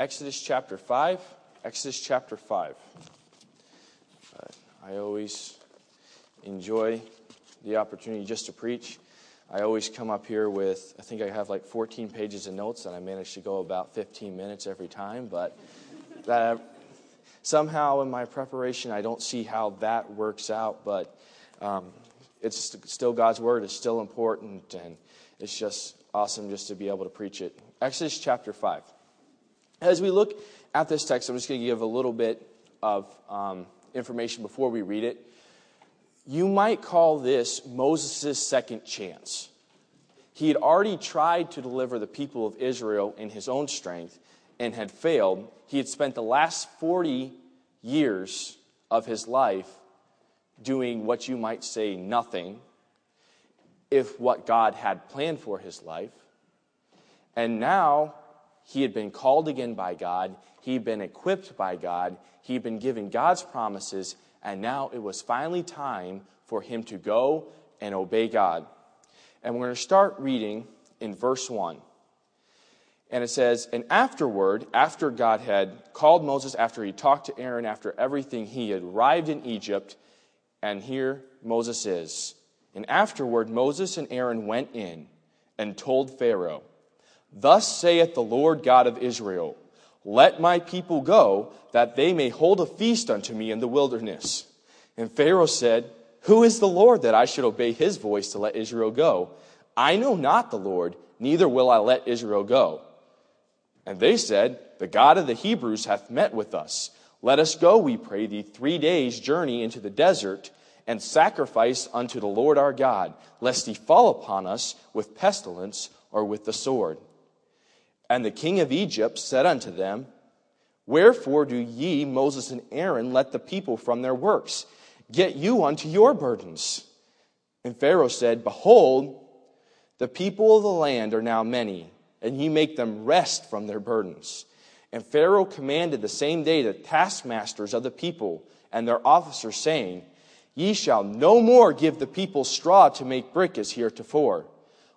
Exodus chapter 5. Exodus chapter 5. Uh, I always enjoy the opportunity just to preach. I always come up here with, I think I have like 14 pages of notes, and I manage to go about 15 minutes every time. But that somehow in my preparation, I don't see how that works out. But um, it's still God's word. It's still important, and it's just awesome just to be able to preach it. Exodus chapter 5. As we look at this text, I'm just going to give a little bit of um, information before we read it. You might call this Moses' second chance. He had already tried to deliver the people of Israel in his own strength and had failed. He had spent the last 40 years of his life doing what you might say nothing, if what God had planned for his life. And now he had been called again by God, he'd been equipped by God, he'd been given God's promises, and now it was finally time for him to go and obey God. And we're going to start reading in verse 1. And it says, And afterward, after God had called Moses, after he talked to Aaron, after everything, he had arrived in Egypt. And here Moses is. And afterward, Moses and Aaron went in and told Pharaoh, Thus saith the Lord God of Israel, Let my people go, that they may hold a feast unto me in the wilderness. And Pharaoh said, Who is the Lord that I should obey his voice to let Israel go? I know not the Lord, neither will I let Israel go. And they said, The God of the Hebrews hath met with us. Let us go, we pray thee, three days' journey into the desert, and sacrifice unto the Lord our God, lest he fall upon us with pestilence or with the sword. And the king of Egypt said unto them, Wherefore do ye, Moses and Aaron, let the people from their works? Get you unto your burdens. And Pharaoh said, Behold, the people of the land are now many, and ye make them rest from their burdens. And Pharaoh commanded the same day the taskmasters of the people and their officers, saying, Ye shall no more give the people straw to make brick as heretofore.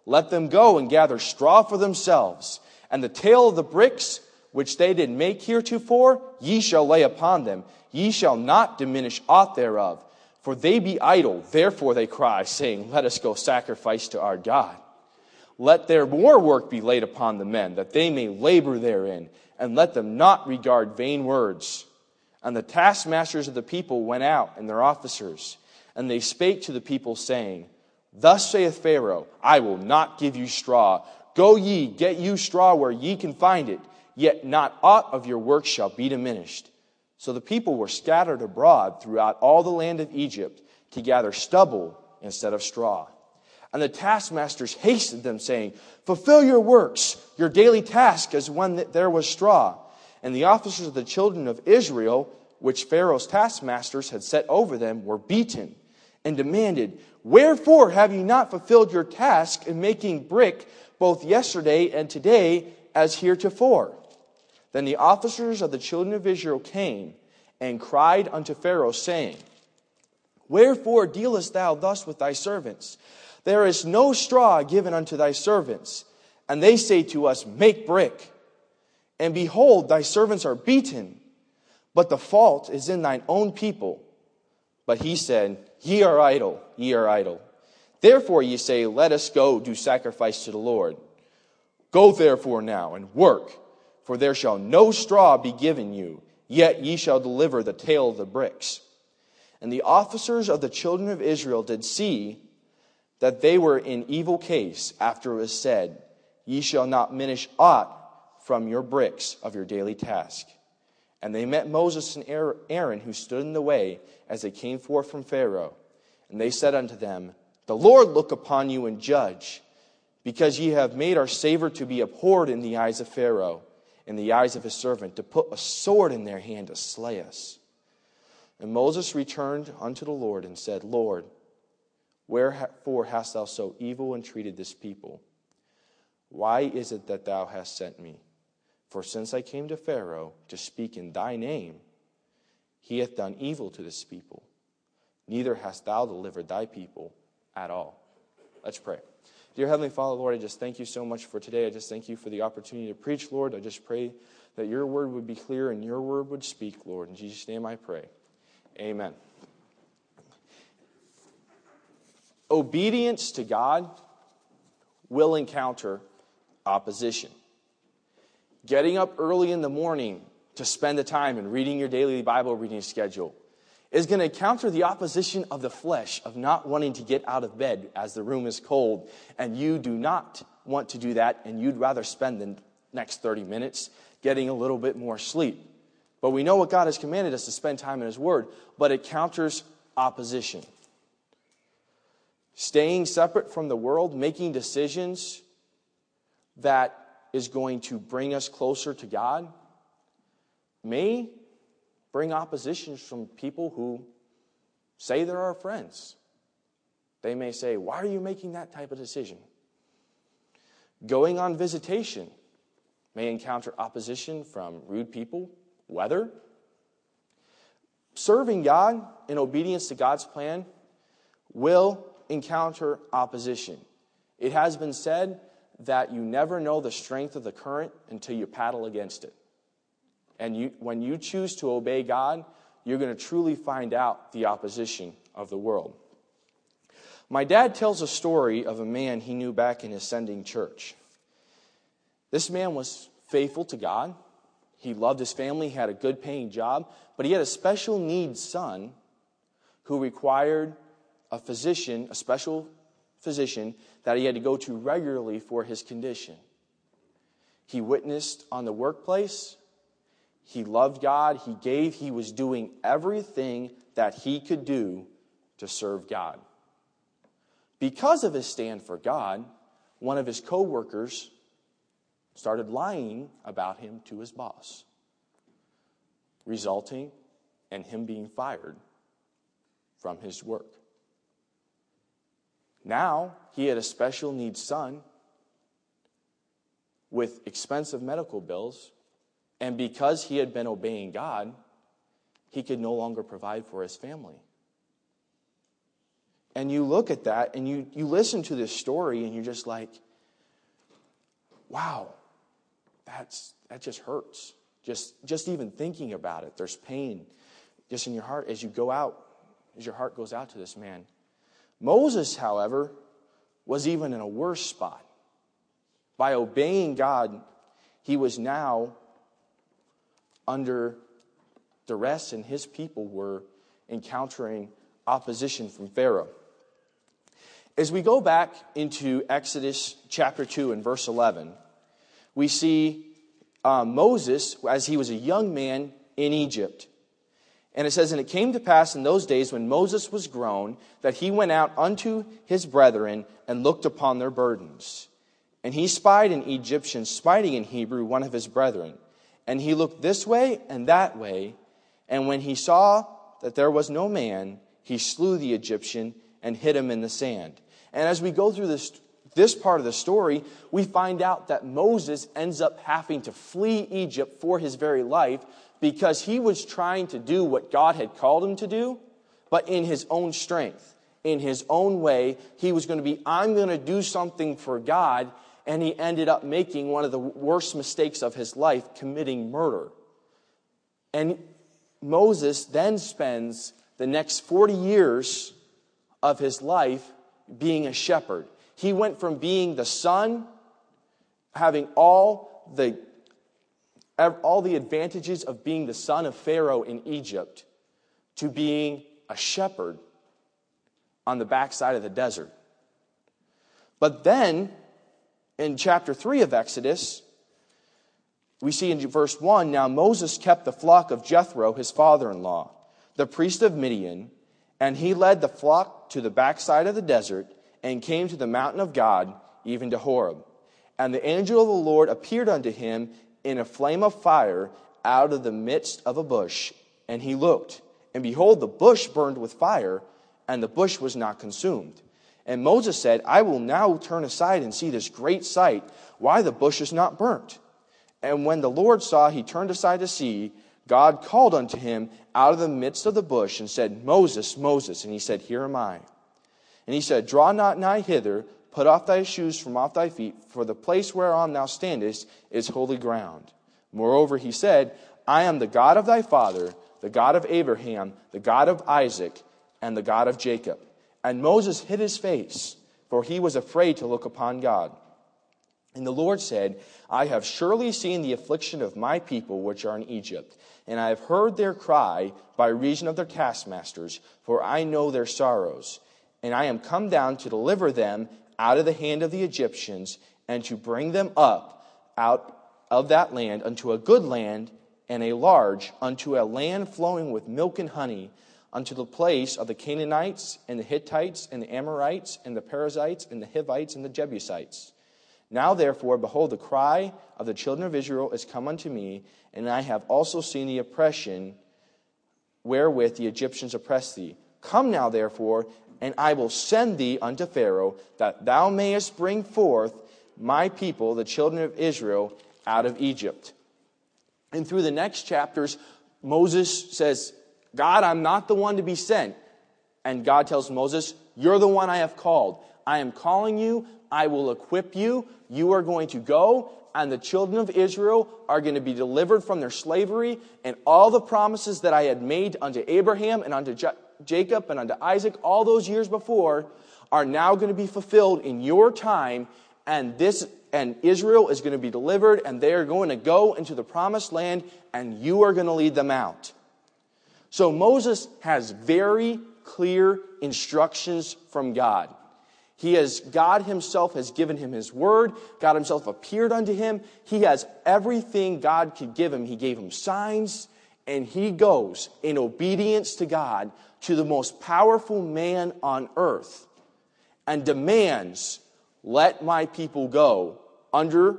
Let them go and gather straw for themselves and the tale of the bricks which they did make heretofore, ye shall lay upon them. Ye shall not diminish aught thereof. For they be idle, therefore they cry, saying, Let us go sacrifice to our God. Let there more work be laid upon the men, that they may labor therein, and let them not regard vain words. And the taskmasters of the people went out, and their officers, and they spake to the people, saying, Thus saith Pharaoh, I will not give you straw, Go ye, get you straw where ye can find it, yet not aught of your work shall be diminished. So the people were scattered abroad throughout all the land of Egypt to gather stubble instead of straw. And the taskmasters hastened them, saying, Fulfill your works, your daily task as when there was straw. And the officers of the children of Israel, which Pharaoh's taskmasters had set over them, were beaten and demanded, Wherefore have ye not fulfilled your task in making brick both yesterday and today as heretofore. Then the officers of the children of Israel came and cried unto Pharaoh, saying, Wherefore dealest thou thus with thy servants? There is no straw given unto thy servants. And they say to us, Make brick. And behold, thy servants are beaten, but the fault is in thine own people. But he said, Ye are idle, ye are idle. Therefore ye say, Let us go do sacrifice to the Lord. Go therefore now and work, for there shall no straw be given you, yet ye shall deliver the tale of the bricks. And the officers of the children of Israel did see that they were in evil case after it was said, Ye shall not minish aught from your bricks of your daily task. And they met Moses and Aaron, who stood in the way as they came forth from Pharaoh. And they said unto them, the Lord look upon you and judge, because ye have made our Savior to be abhorred in the eyes of Pharaoh, in the eyes of his servant, to put a sword in their hand to slay us. And Moses returned unto the Lord and said, Lord, wherefore hast thou so evil entreated this people? Why is it that thou hast sent me? For since I came to Pharaoh to speak in thy name, he hath done evil to this people. Neither hast thou delivered thy people at all. Let's pray. Dear Heavenly Father, Lord, I just thank you so much for today. I just thank you for the opportunity to preach, Lord. I just pray that your word would be clear and your word would speak, Lord. In Jesus' name I pray. Amen. Obedience to God will encounter opposition. Getting up early in the morning to spend the time in reading your daily Bible reading schedule is going to counter the opposition of the flesh of not wanting to get out of bed as the room is cold, and you do not want to do that, and you'd rather spend the next 30 minutes getting a little bit more sleep. But we know what God has commanded us to spend time in His Word, but it counters opposition. Staying separate from the world, making decisions that is going to bring us closer to God may bring oppositions from people who say they're our friends. They may say, Why are you making that type of decision? Going on visitation may encounter opposition from rude people, weather. Serving God in obedience to God's plan will encounter opposition. It has been said that you never know the strength of the current until you paddle against it. And you, when you choose to obey God, you're going to truly find out the opposition of the world. My dad tells a story of a man he knew back in his sending church. This man was faithful to God. He loved his family, had a good paying job, but he had a special needs son who required a physician, a special physician, that he had to go to regularly for his condition. He witnessed on the workplace he loved God. He gave. He was doing everything that he could do to serve God. Because of his stand for God, one of his coworkers started lying about him to his boss, resulting in him being fired from his work. Now he had a special needs son with expensive medical bills and because he had been obeying God, he could no longer provide for his family. And you look at that and you, you listen to this story and you're just like, wow, that's, that just hurts. Just, just even thinking about it, there's pain just in your heart as you go out, as your heart goes out to this man. Moses, however, was even in a worse spot. By obeying God, he was now under duress, and his people were encountering opposition from Pharaoh. As we go back into Exodus chapter 2 and verse 11, we see uh, Moses as he was a young man in Egypt. And it says, And it came to pass in those days when Moses was grown that he went out unto his brethren and looked upon their burdens. And he spied an Egyptian smiting in Hebrew one of his brethren. And he looked this way and that way. And when he saw that there was no man, he slew the Egyptian and hid him in the sand. And as we go through this, this part of the story, we find out that Moses ends up having to flee Egypt for his very life because he was trying to do what God had called him to do, but in his own strength, in his own way. He was going to be, I'm going to do something for God, and he ended up making one of the worst mistakes of his life, committing murder. And Moses then spends the next 40 years of his life being a shepherd. He went from being the son, having all the, all the advantages of being the son of Pharaoh in Egypt, to being a shepherd on the backside of the desert. But then in chapter 3 of Exodus, we see in verse 1 Now Moses kept the flock of Jethro, his father in law, the priest of Midian, and he led the flock to the backside of the desert and came to the mountain of God, even to Horeb. And the angel of the Lord appeared unto him in a flame of fire out of the midst of a bush. And he looked, and behold, the bush burned with fire, and the bush was not consumed. And Moses said, I will now turn aside and see this great sight, why the bush is not burnt. And when the Lord saw he turned aside to see, God called unto him out of the midst of the bush and said, Moses, Moses. And he said, Here am I. And he said, Draw not nigh hither, Put off thy shoes from off thy feet, for the place whereon thou standest is holy ground. Moreover, he said, I am the God of thy father, the God of Abraham, the God of Isaac, and the God of Jacob. And Moses hid his face, for he was afraid to look upon God. And the Lord said, I have surely seen the affliction of my people which are in Egypt, and I have heard their cry by reason of their taskmasters, for I know their sorrows. And I am come down to deliver them out of the hand of the Egyptians and to bring them up out of that land unto a good land and a large, unto a land flowing with milk and honey, unto the place of the Canaanites and the Hittites and the Amorites and the Perizzites and the Hivites and the Jebusites. Now, therefore, behold, the cry of the children of Israel is come unto me, and I have also seen the oppression wherewith the Egyptians oppress thee. Come now, therefore, and I will send thee unto Pharaoh, that thou mayest bring forth my people, the children of Israel, out of Egypt. And through the next chapters, Moses says, God, I'm not the one to be sent. And God tells Moses, You're the one I have called. I am calling you. I will equip you. You are going to go, and the children of Israel are going to be delivered from their slavery. And all the promises that I had made unto Abraham and unto Jacob and unto Isaac all those years before are now going to be fulfilled in your time and this and Israel is going to be delivered and they are going to go into the promised land and you are going to lead them out. So Moses has very clear instructions from God. He has, God himself has given him his word. God himself appeared unto him. He has everything God could give him. He gave him signs and he goes in obedience to God to the most powerful man on earth and demands, Let my people go, under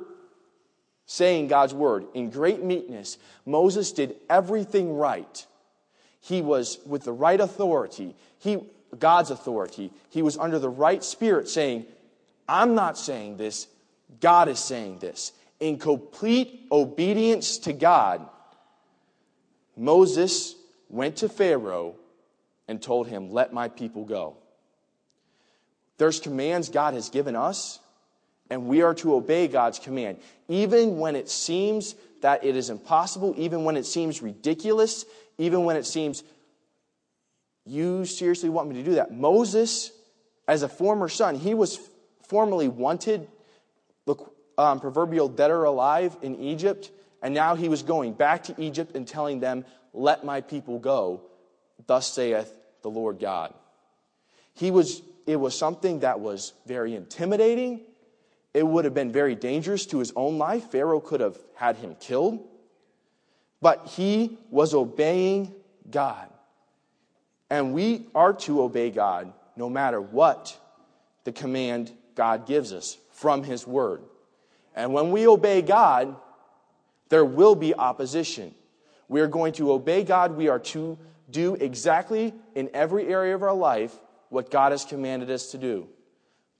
saying God's word in great meekness. Moses did everything right. He was with the right authority, he, God's authority. He was under the right spirit, saying, I'm not saying this, God is saying this. In complete obedience to God, Moses went to Pharaoh and told him, Let my people go. There's commands God has given us, and we are to obey God's command, even when it seems that it is impossible, even when it seems ridiculous, even when it seems, you seriously want me to do that? Moses, as a former son, he was formerly wanted, the um, proverbial dead or alive in Egypt, and now he was going back to Egypt and telling them, Let my people go Thus saith the Lord God. He was, it was something that was very intimidating. It would have been very dangerous to his own life. Pharaoh could have had him killed. But he was obeying God. And we are to obey God no matter what the command God gives us from his word. And when we obey God, there will be opposition. We are going to obey God. We are to do exactly in every area of our life what God has commanded us to do.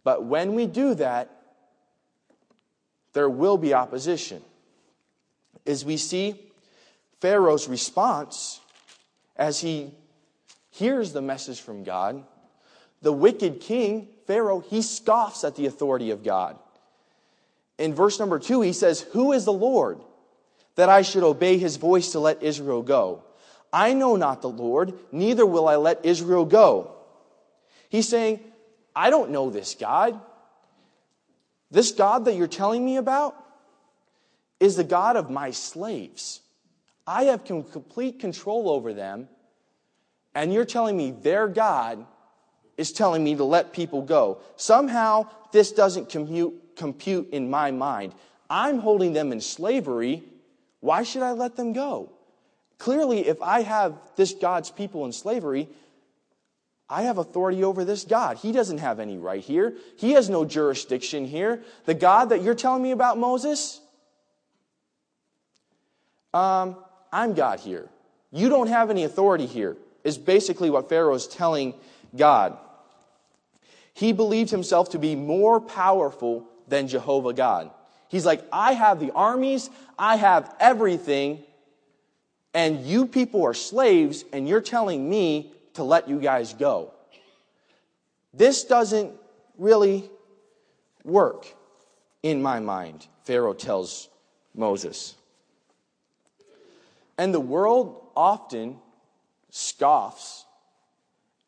But when we do that, there will be opposition. As we see Pharaoh's response as he hears the message from God, the wicked king, Pharaoh, he scoffs at the authority of God. In verse number two, he says, Who is the Lord that I should obey his voice to let Israel go? I know not the Lord, neither will I let Israel go. He's saying, I don't know this God. This God that you're telling me about is the God of my slaves. I have complete control over them, and you're telling me their God is telling me to let people go. Somehow, this doesn't compute, compute in my mind. I'm holding them in slavery. Why should I let them go? Clearly, if I have this God's people in slavery, I have authority over this God. He doesn't have any right here. He has no jurisdiction here. The God that you're telling me about, Moses, um, I'm God here. You don't have any authority here, is basically what Pharaoh is telling God. He believed himself to be more powerful than Jehovah God. He's like, I have the armies, I have everything, and you people are slaves, and you're telling me to let you guys go. This doesn't really work in my mind, Pharaoh tells Moses. And the world often scoffs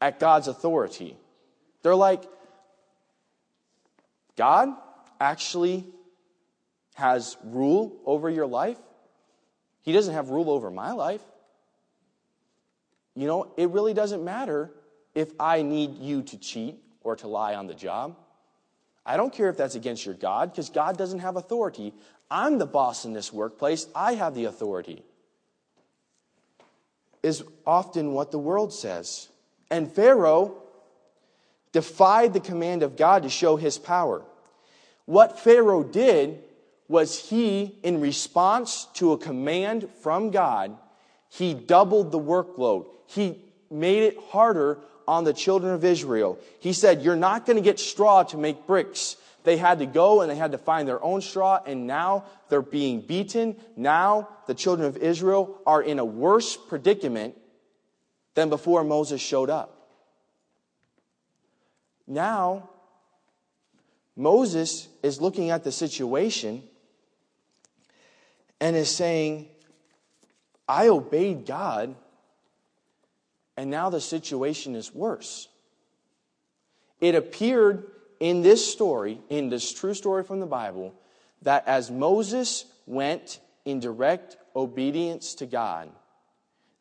at God's authority. They're like, God actually has rule over your life? He doesn't have rule over my life. You know, it really doesn't matter if I need you to cheat or to lie on the job. I don't care if that's against your God, because God doesn't have authority. I'm the boss in this workplace, I have the authority. Is often what the world says. And Pharaoh defied the command of God to show his power. What Pharaoh did was he, in response to a command from God, he doubled the workload. He made it harder on the children of Israel. He said, You're not going to get straw to make bricks. They had to go and they had to find their own straw, and now they're being beaten. Now the children of Israel are in a worse predicament than before Moses showed up. Now, Moses is looking at the situation and is saying, I obeyed God and now the situation is worse. It appeared in this story, in this true story from the Bible, that as Moses went in direct obedience to God,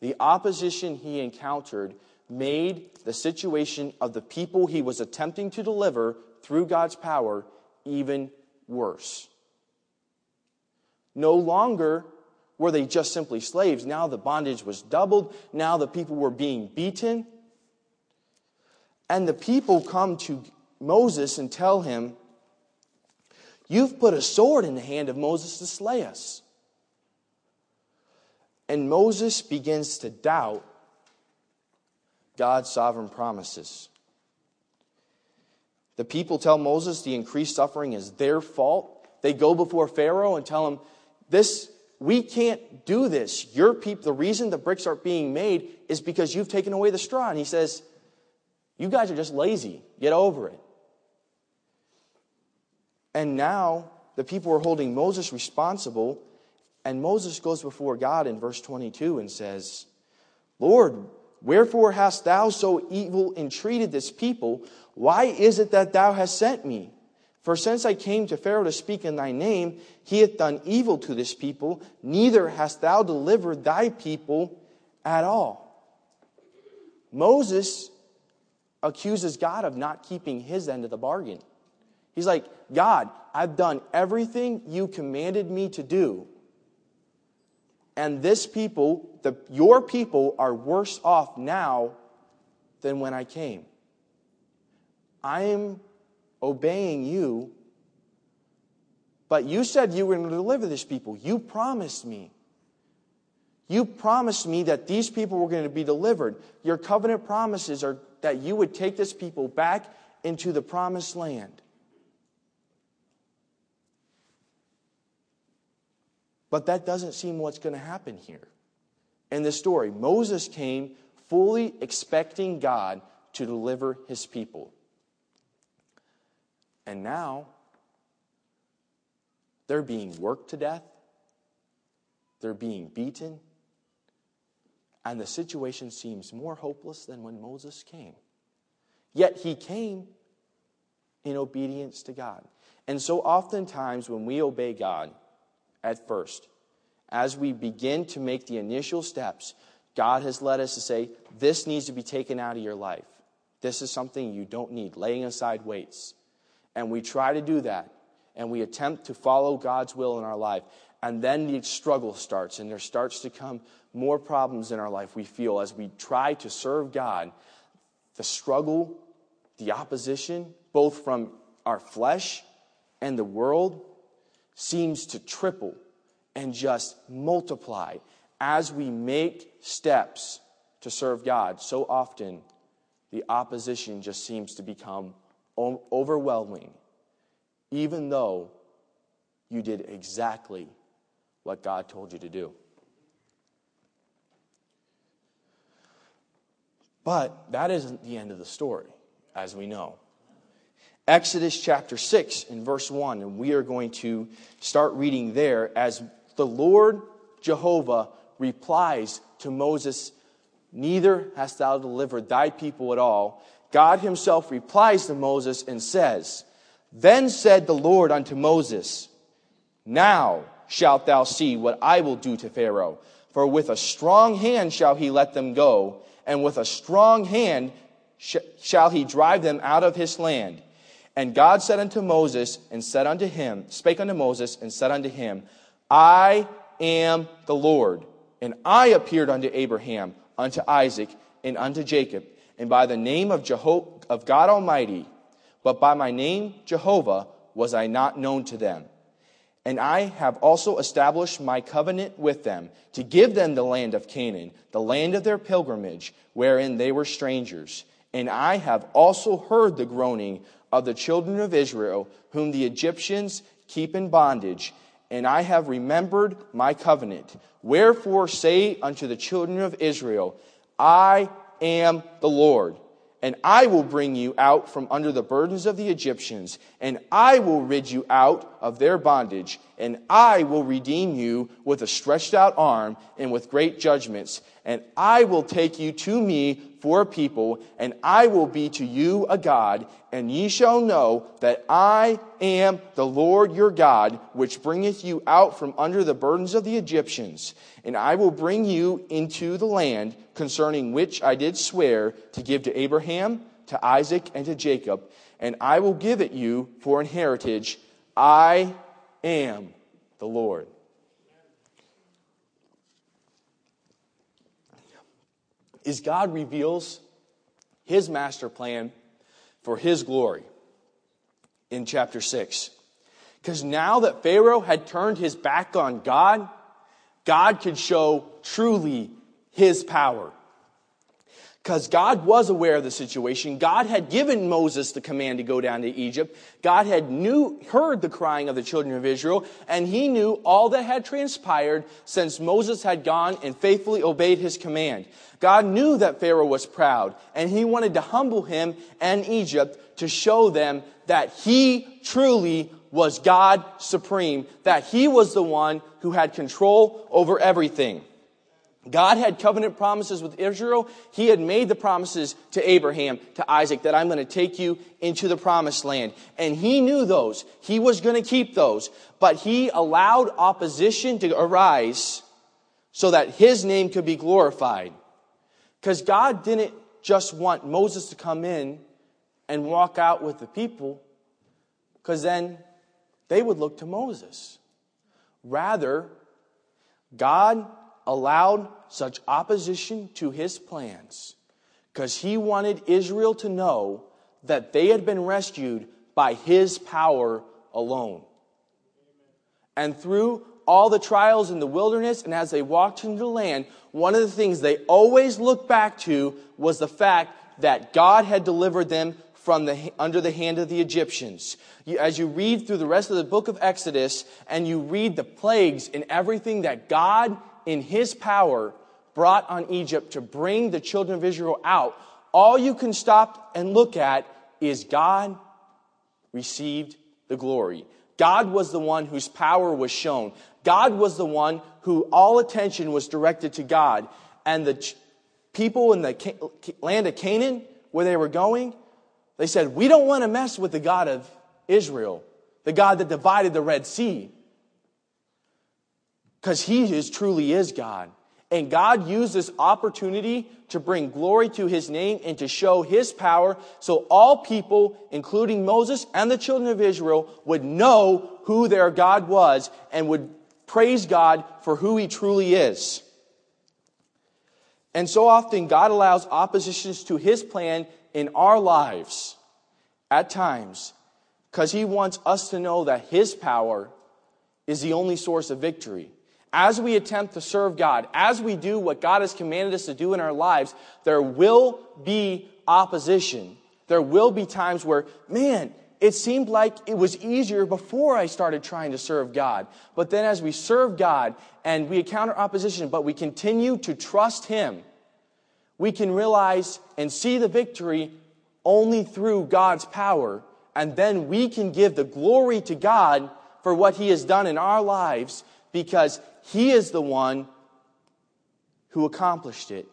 the opposition he encountered made the situation of the people he was attempting to deliver through God's power even worse. No longer were they just simply slaves? Now the bondage was doubled. Now the people were being beaten. And the people come to Moses and tell him, You've put a sword in the hand of Moses to slay us. And Moses begins to doubt God's sovereign promises. The people tell Moses the increased suffering is their fault. They go before Pharaoh and tell him, This we can't do this. Your people, the reason the bricks aren't being made is because you've taken away the straw. And he says, You guys are just lazy. Get over it. And now the people are holding Moses responsible. And Moses goes before God in verse 22 and says, Lord, wherefore hast thou so evil entreated this people? Why is it that thou hast sent me? For since I came to Pharaoh to speak in thy name, he hath done evil to this people, neither hast thou delivered thy people at all. Moses accuses God of not keeping his end of the bargain. He's like, God, I've done everything you commanded me to do. And this people, the, your people, are worse off now than when I came. I am obeying you. But you said you were going to deliver this people. You promised me. You promised me that these people were going to be delivered. Your covenant promises are that you would take this people back into the promised land. But that doesn't seem what's going to happen here. In this story, Moses came fully expecting God to deliver his people. And now, they're being worked to death, they're being beaten, and the situation seems more hopeless than when Moses came. Yet he came in obedience to God. And so, oftentimes, when we obey God at first, as we begin to make the initial steps, God has led us to say, This needs to be taken out of your life. This is something you don't need, laying aside weights. And we try to do that. And we attempt to follow God's will in our life. And then the struggle starts, and there starts to come more problems in our life, we feel, as we try to serve God. The struggle, the opposition, both from our flesh and the world, seems to triple and just multiply as we make steps to serve God. So often, the opposition just seems to become overwhelming, even though you did exactly what God told you to do. But that isn't the end of the story, as we know. Exodus chapter 6 in verse 1, and we are going to start reading there as the Lord Jehovah replies to Moses, Neither hast thou delivered thy people at all. God himself replies to Moses and says, Then said the Lord unto Moses, Now shalt thou see what I will do to Pharaoh. For with a strong hand shall he let them go, and with a strong hand sh- shall he drive them out of his land. And God said unto Moses, and said unto him, spake unto Moses, and said unto him, I am the Lord, and I appeared unto Abraham, unto Isaac, and unto Jacob, and by the name of, Jeho- of God Almighty, but by my name Jehovah was I not known to them. And I have also established my covenant with them to give them the land of Canaan, the land of their pilgrimage, wherein they were strangers. And I have also heard the groaning of the children of Israel, whom the Egyptians keep in bondage. And I have remembered my covenant. Wherefore say unto the children of Israel, I am the Lord and I will bring you out from under the burdens of the Egyptians, and I will rid you out of their bondage, and I will redeem you with a stretched out arm and with great judgments, and I will take you to me for a people, and I will be to you a God, and ye shall know that I am the Lord your God, which bringeth you out from under the burdens of the Egyptians. And I will bring you into the land concerning which I did swear to give to Abraham, to Isaac, and to Jacob, and I will give it you for an heritage. I am the Lord. Is God reveals his master plan for his glory in chapter 6. Because now that Pharaoh had turned his back on God, God could show truly his power. Because God was aware of the situation. God had given Moses the command to go down to Egypt. God had knew, heard the crying of the children of Israel, and he knew all that had transpired since Moses had gone and faithfully obeyed his command. God knew that Pharaoh was proud, and he wanted to humble him and Egypt to show them that he truly was God supreme, that he was the one who had control over everything. God had covenant promises with Israel. He had made the promises to Abraham, to Isaac, that I'm going to take you into the promised land. And he knew those. He was going to keep those. But he allowed opposition to arise so that his name could be glorified. Because God didn't just want Moses to come in and walk out with the people, because then they would look to Moses. Rather, God allowed such opposition to his plans because he wanted Israel to know that they had been rescued by his power alone. And through all the trials in the wilderness and as they walked into the land, one of the things they always looked back to was the fact that God had delivered them from the, under the hand of the Egyptians. You, as you read through the rest of the book of Exodus and you read the plagues and everything that God in his power brought on Egypt to bring the children of Israel out, all you can stop and look at is God received the glory. God was the one whose power was shown. God was the one who all attention was directed to God. And the people in the land of Canaan, where they were going, they said, We don't want to mess with the God of Israel, the God that divided the Red Sea because he is truly is God. And God used this opportunity to bring glory to his name and to show his power so all people, including Moses and the children of Israel, would know who their God was and would praise God for who he truly is. And so often, God allows oppositions to his plan in our lives at times because he wants us to know that his power is the only source of victory as we attempt to serve God, as we do what God has commanded us to do in our lives, there will be opposition. There will be times where, man, it seemed like it was easier before I started trying to serve God. But then as we serve God and we encounter opposition, but we continue to trust Him, we can realize and see the victory only through God's power and then we can give the glory to God for what He has done in our lives because He is the one who accomplished it.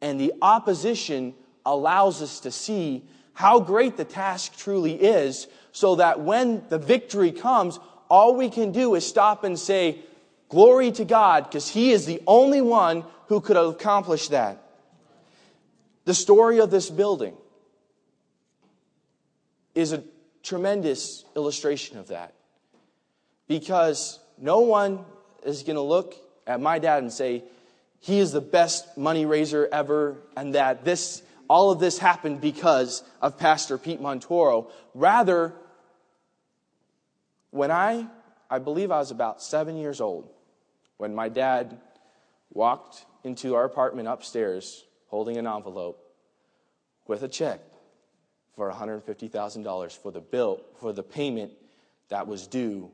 And the opposition allows us to see how great the task truly is, so that when the victory comes, all we can do is stop and say, Glory to God, because He is the only one who could accomplish that. The story of this building is a tremendous illustration of that. Because no one is going to look at my dad and say, he is the best money raiser ever, and that this, all of this happened because of Pastor Pete Montoro. Rather, when I, I believe I was about seven years old, when my dad walked into our apartment upstairs holding an envelope with a check for $150,000 for the bill, for the payment that was due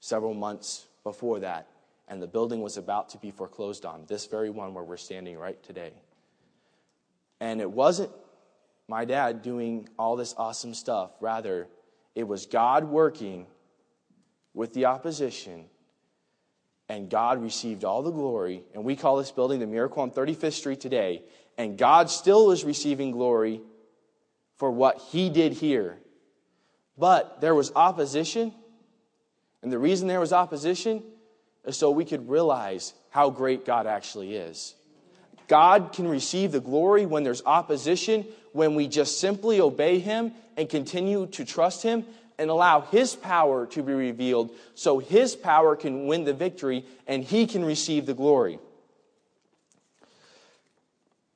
several months before that. And the building was about to be foreclosed on, this very one where we're standing right today. And it wasn't my dad doing all this awesome stuff. Rather, it was God working with the opposition, and God received all the glory. And we call this building the Miracle on 35th Street today. And God still is receiving glory for what he did here. But there was opposition. And the reason there was opposition is so we could realize how great God actually is. God can receive the glory when there's opposition, when we just simply obey Him and continue to trust Him and allow His power to be revealed so His power can win the victory and He can receive the glory.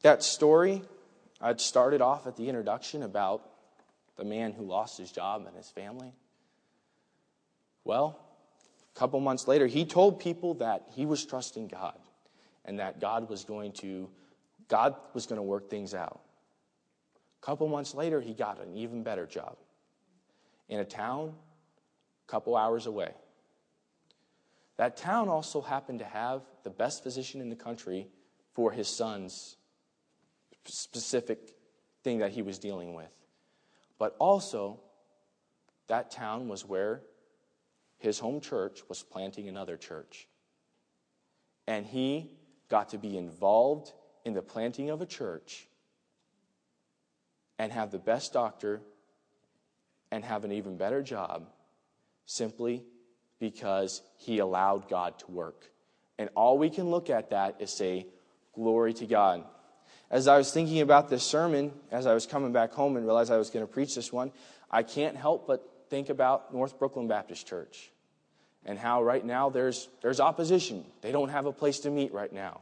That story I'd started off at the introduction about the man who lost his job and his family. Well, a couple months later, he told people that he was trusting God and that God was going to God was going to work things out. A couple months later, he got an even better job in a town a couple hours away. That town also happened to have the best physician in the country for his son's specific thing that he was dealing with. But also, that town was where his home church was planting another church. And he got to be involved in the planting of a church and have the best doctor and have an even better job simply because he allowed God to work. And all we can look at that is say, Glory to God as I was thinking about this sermon, as I was coming back home and realized I was going to preach this one, I can't help but think about North Brooklyn Baptist Church and how right now there's, there's opposition. They don't have a place to meet right now.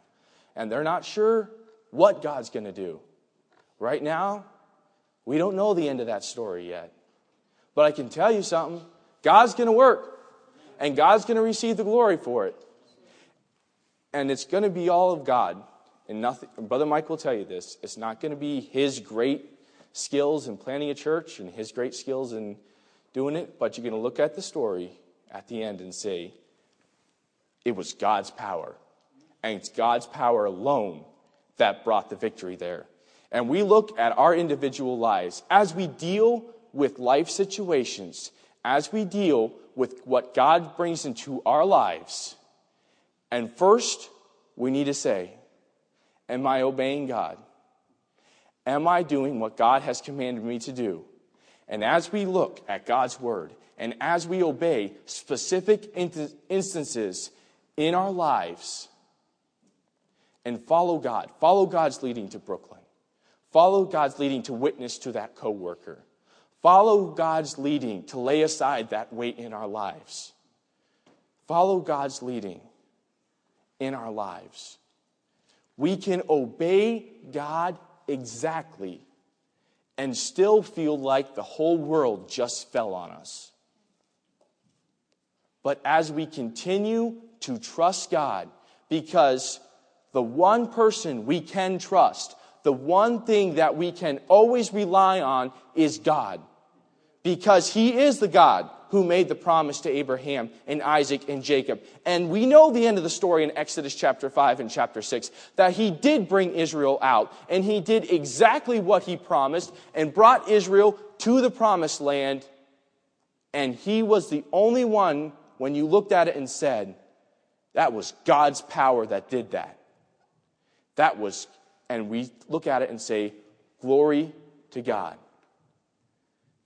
And they're not sure what God's going to do. Right now, we don't know the end of that story yet. But I can tell you something God's going to work, and God's going to receive the glory for it. And it's going to be all of God. And nothing, Brother Mike will tell you this. It's not going to be his great skills in planning a church and his great skills in doing it, but you're going to look at the story at the end and say, it was God's power. And it's God's power alone that brought the victory there. And we look at our individual lives as we deal with life situations, as we deal with what God brings into our lives. And first, we need to say, Am I obeying God? Am I doing what God has commanded me to do? And as we look at God's word and as we obey specific instances in our lives and follow God, follow God's leading to Brooklyn, follow God's leading to witness to that coworker, follow God's leading to lay aside that weight in our lives, follow God's leading in our lives we can obey God exactly and still feel like the whole world just fell on us. But as we continue to trust God, because the one person we can trust, the one thing that we can always rely on is God. Because He is the God who made the promise to Abraham and Isaac and Jacob. And we know the end of the story in Exodus chapter 5 and chapter 6 that he did bring Israel out and he did exactly what he promised and brought Israel to the promised land And he was the only one when you looked at it and said, that was God's power that did that. That was, and we look at it and say, glory to God.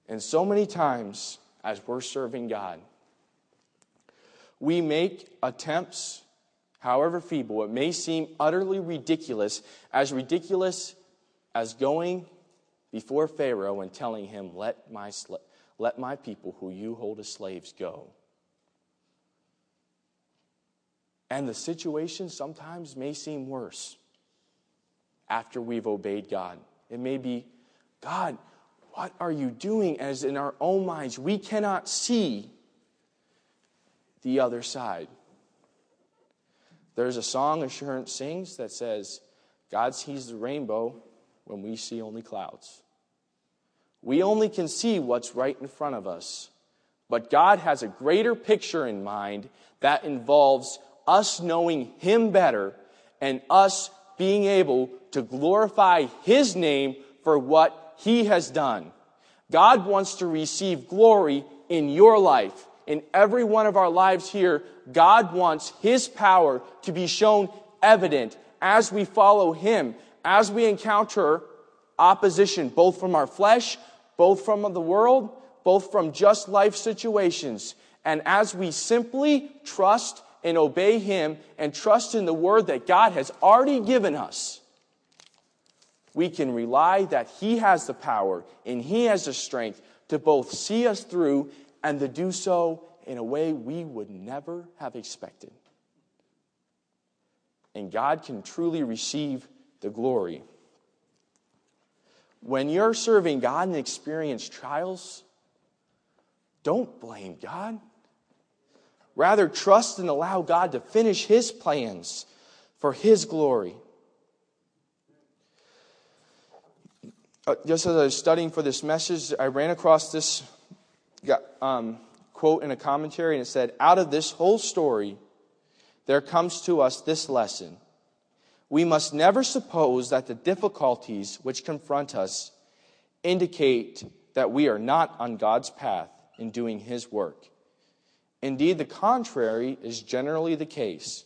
And so many times as we're serving God, we make attempts, however feeble, it may seem utterly ridiculous, as ridiculous as going before Pharaoh and telling him, Let my, let my people who you hold as slaves go. And the situation sometimes may seem worse after we've obeyed God. It may be, God, what are you doing? As in our own minds, we cannot see the other side. There's a song Assurance sings that says, God sees the rainbow when we see only clouds. We only can see what's right in front of us. But God has a greater picture in mind that involves us knowing Him better and us being able to glorify His name for what He has done. God wants to receive glory in your life. In every one of our lives here, God wants His power to be shown evident as we follow Him, as we encounter opposition, both from our flesh, both from the world, both from just life situations. And as we simply trust and obey Him and trust in the word that God has already given us, we can rely that He has the power and He has the strength to both see us through and to do so in a way we would never have expected. And God can truly receive the glory. When you're serving God and experience trials, don't blame God. Rather, trust and allow God to finish His plans for His glory. Just as I was studying for this message, I ran across this um, quote in a commentary, and it said, Out of this whole story, there comes to us this lesson we must never suppose that the difficulties which confront us indicate that we are not on God's path in doing His work. Indeed, the contrary is generally the case.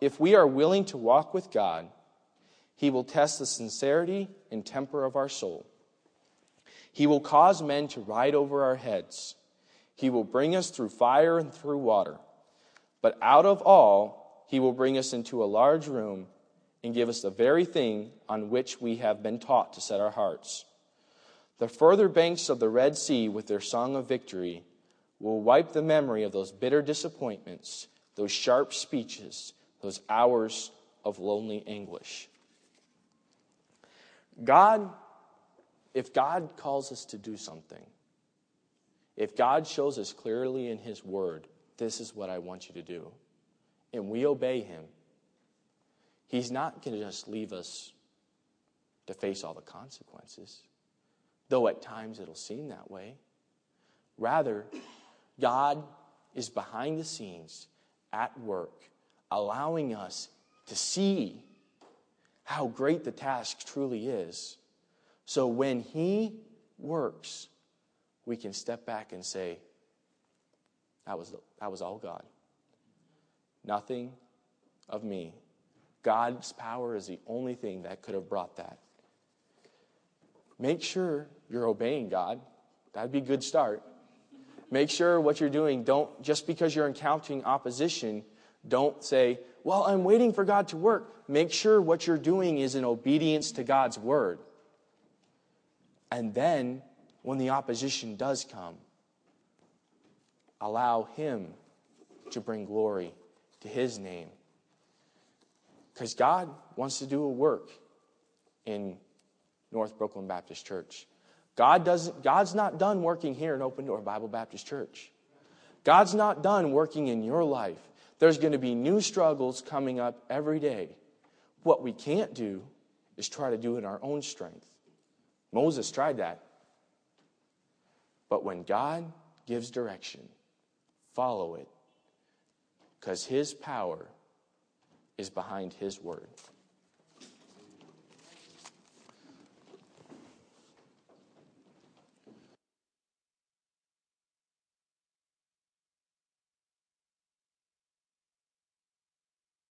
If we are willing to walk with God, He will test the sincerity and temper of our soul. He will cause men to ride over our heads. He will bring us through fire and through water. But out of all, he will bring us into a large room and give us the very thing on which we have been taught to set our hearts. The further banks of the Red Sea, with their song of victory, will wipe the memory of those bitter disappointments, those sharp speeches, those hours of lonely anguish. God, if God calls us to do something, if God shows us clearly in His Word, this is what I want you to do and we obey him, he's not going to just leave us to face all the consequences, though at times it'll seem that way. Rather, God is behind the scenes at work, allowing us to see how great the task truly is. So when He works, we can step back and say, that was, that was all God. Nothing of me. God's power is the only thing that could have brought that. Make sure you're obeying God. That'd be a good start. Make sure what you're doing, don't, just because you're encountering opposition, don't say, well, I'm waiting for God to work. Make sure what you're doing is in obedience to God's word. And then, when the opposition does come, allow Him to bring glory to his name. Because God wants to do a work in North Brooklyn Baptist Church. God doesn't, God's not done working here in Open Door Bible Baptist Church. God's not done working in your life. There's going to be new struggles coming up every day. What we can't do is try to do it in our own strength. Moses tried that. But when God gives direction, follow it because his power is behind his word.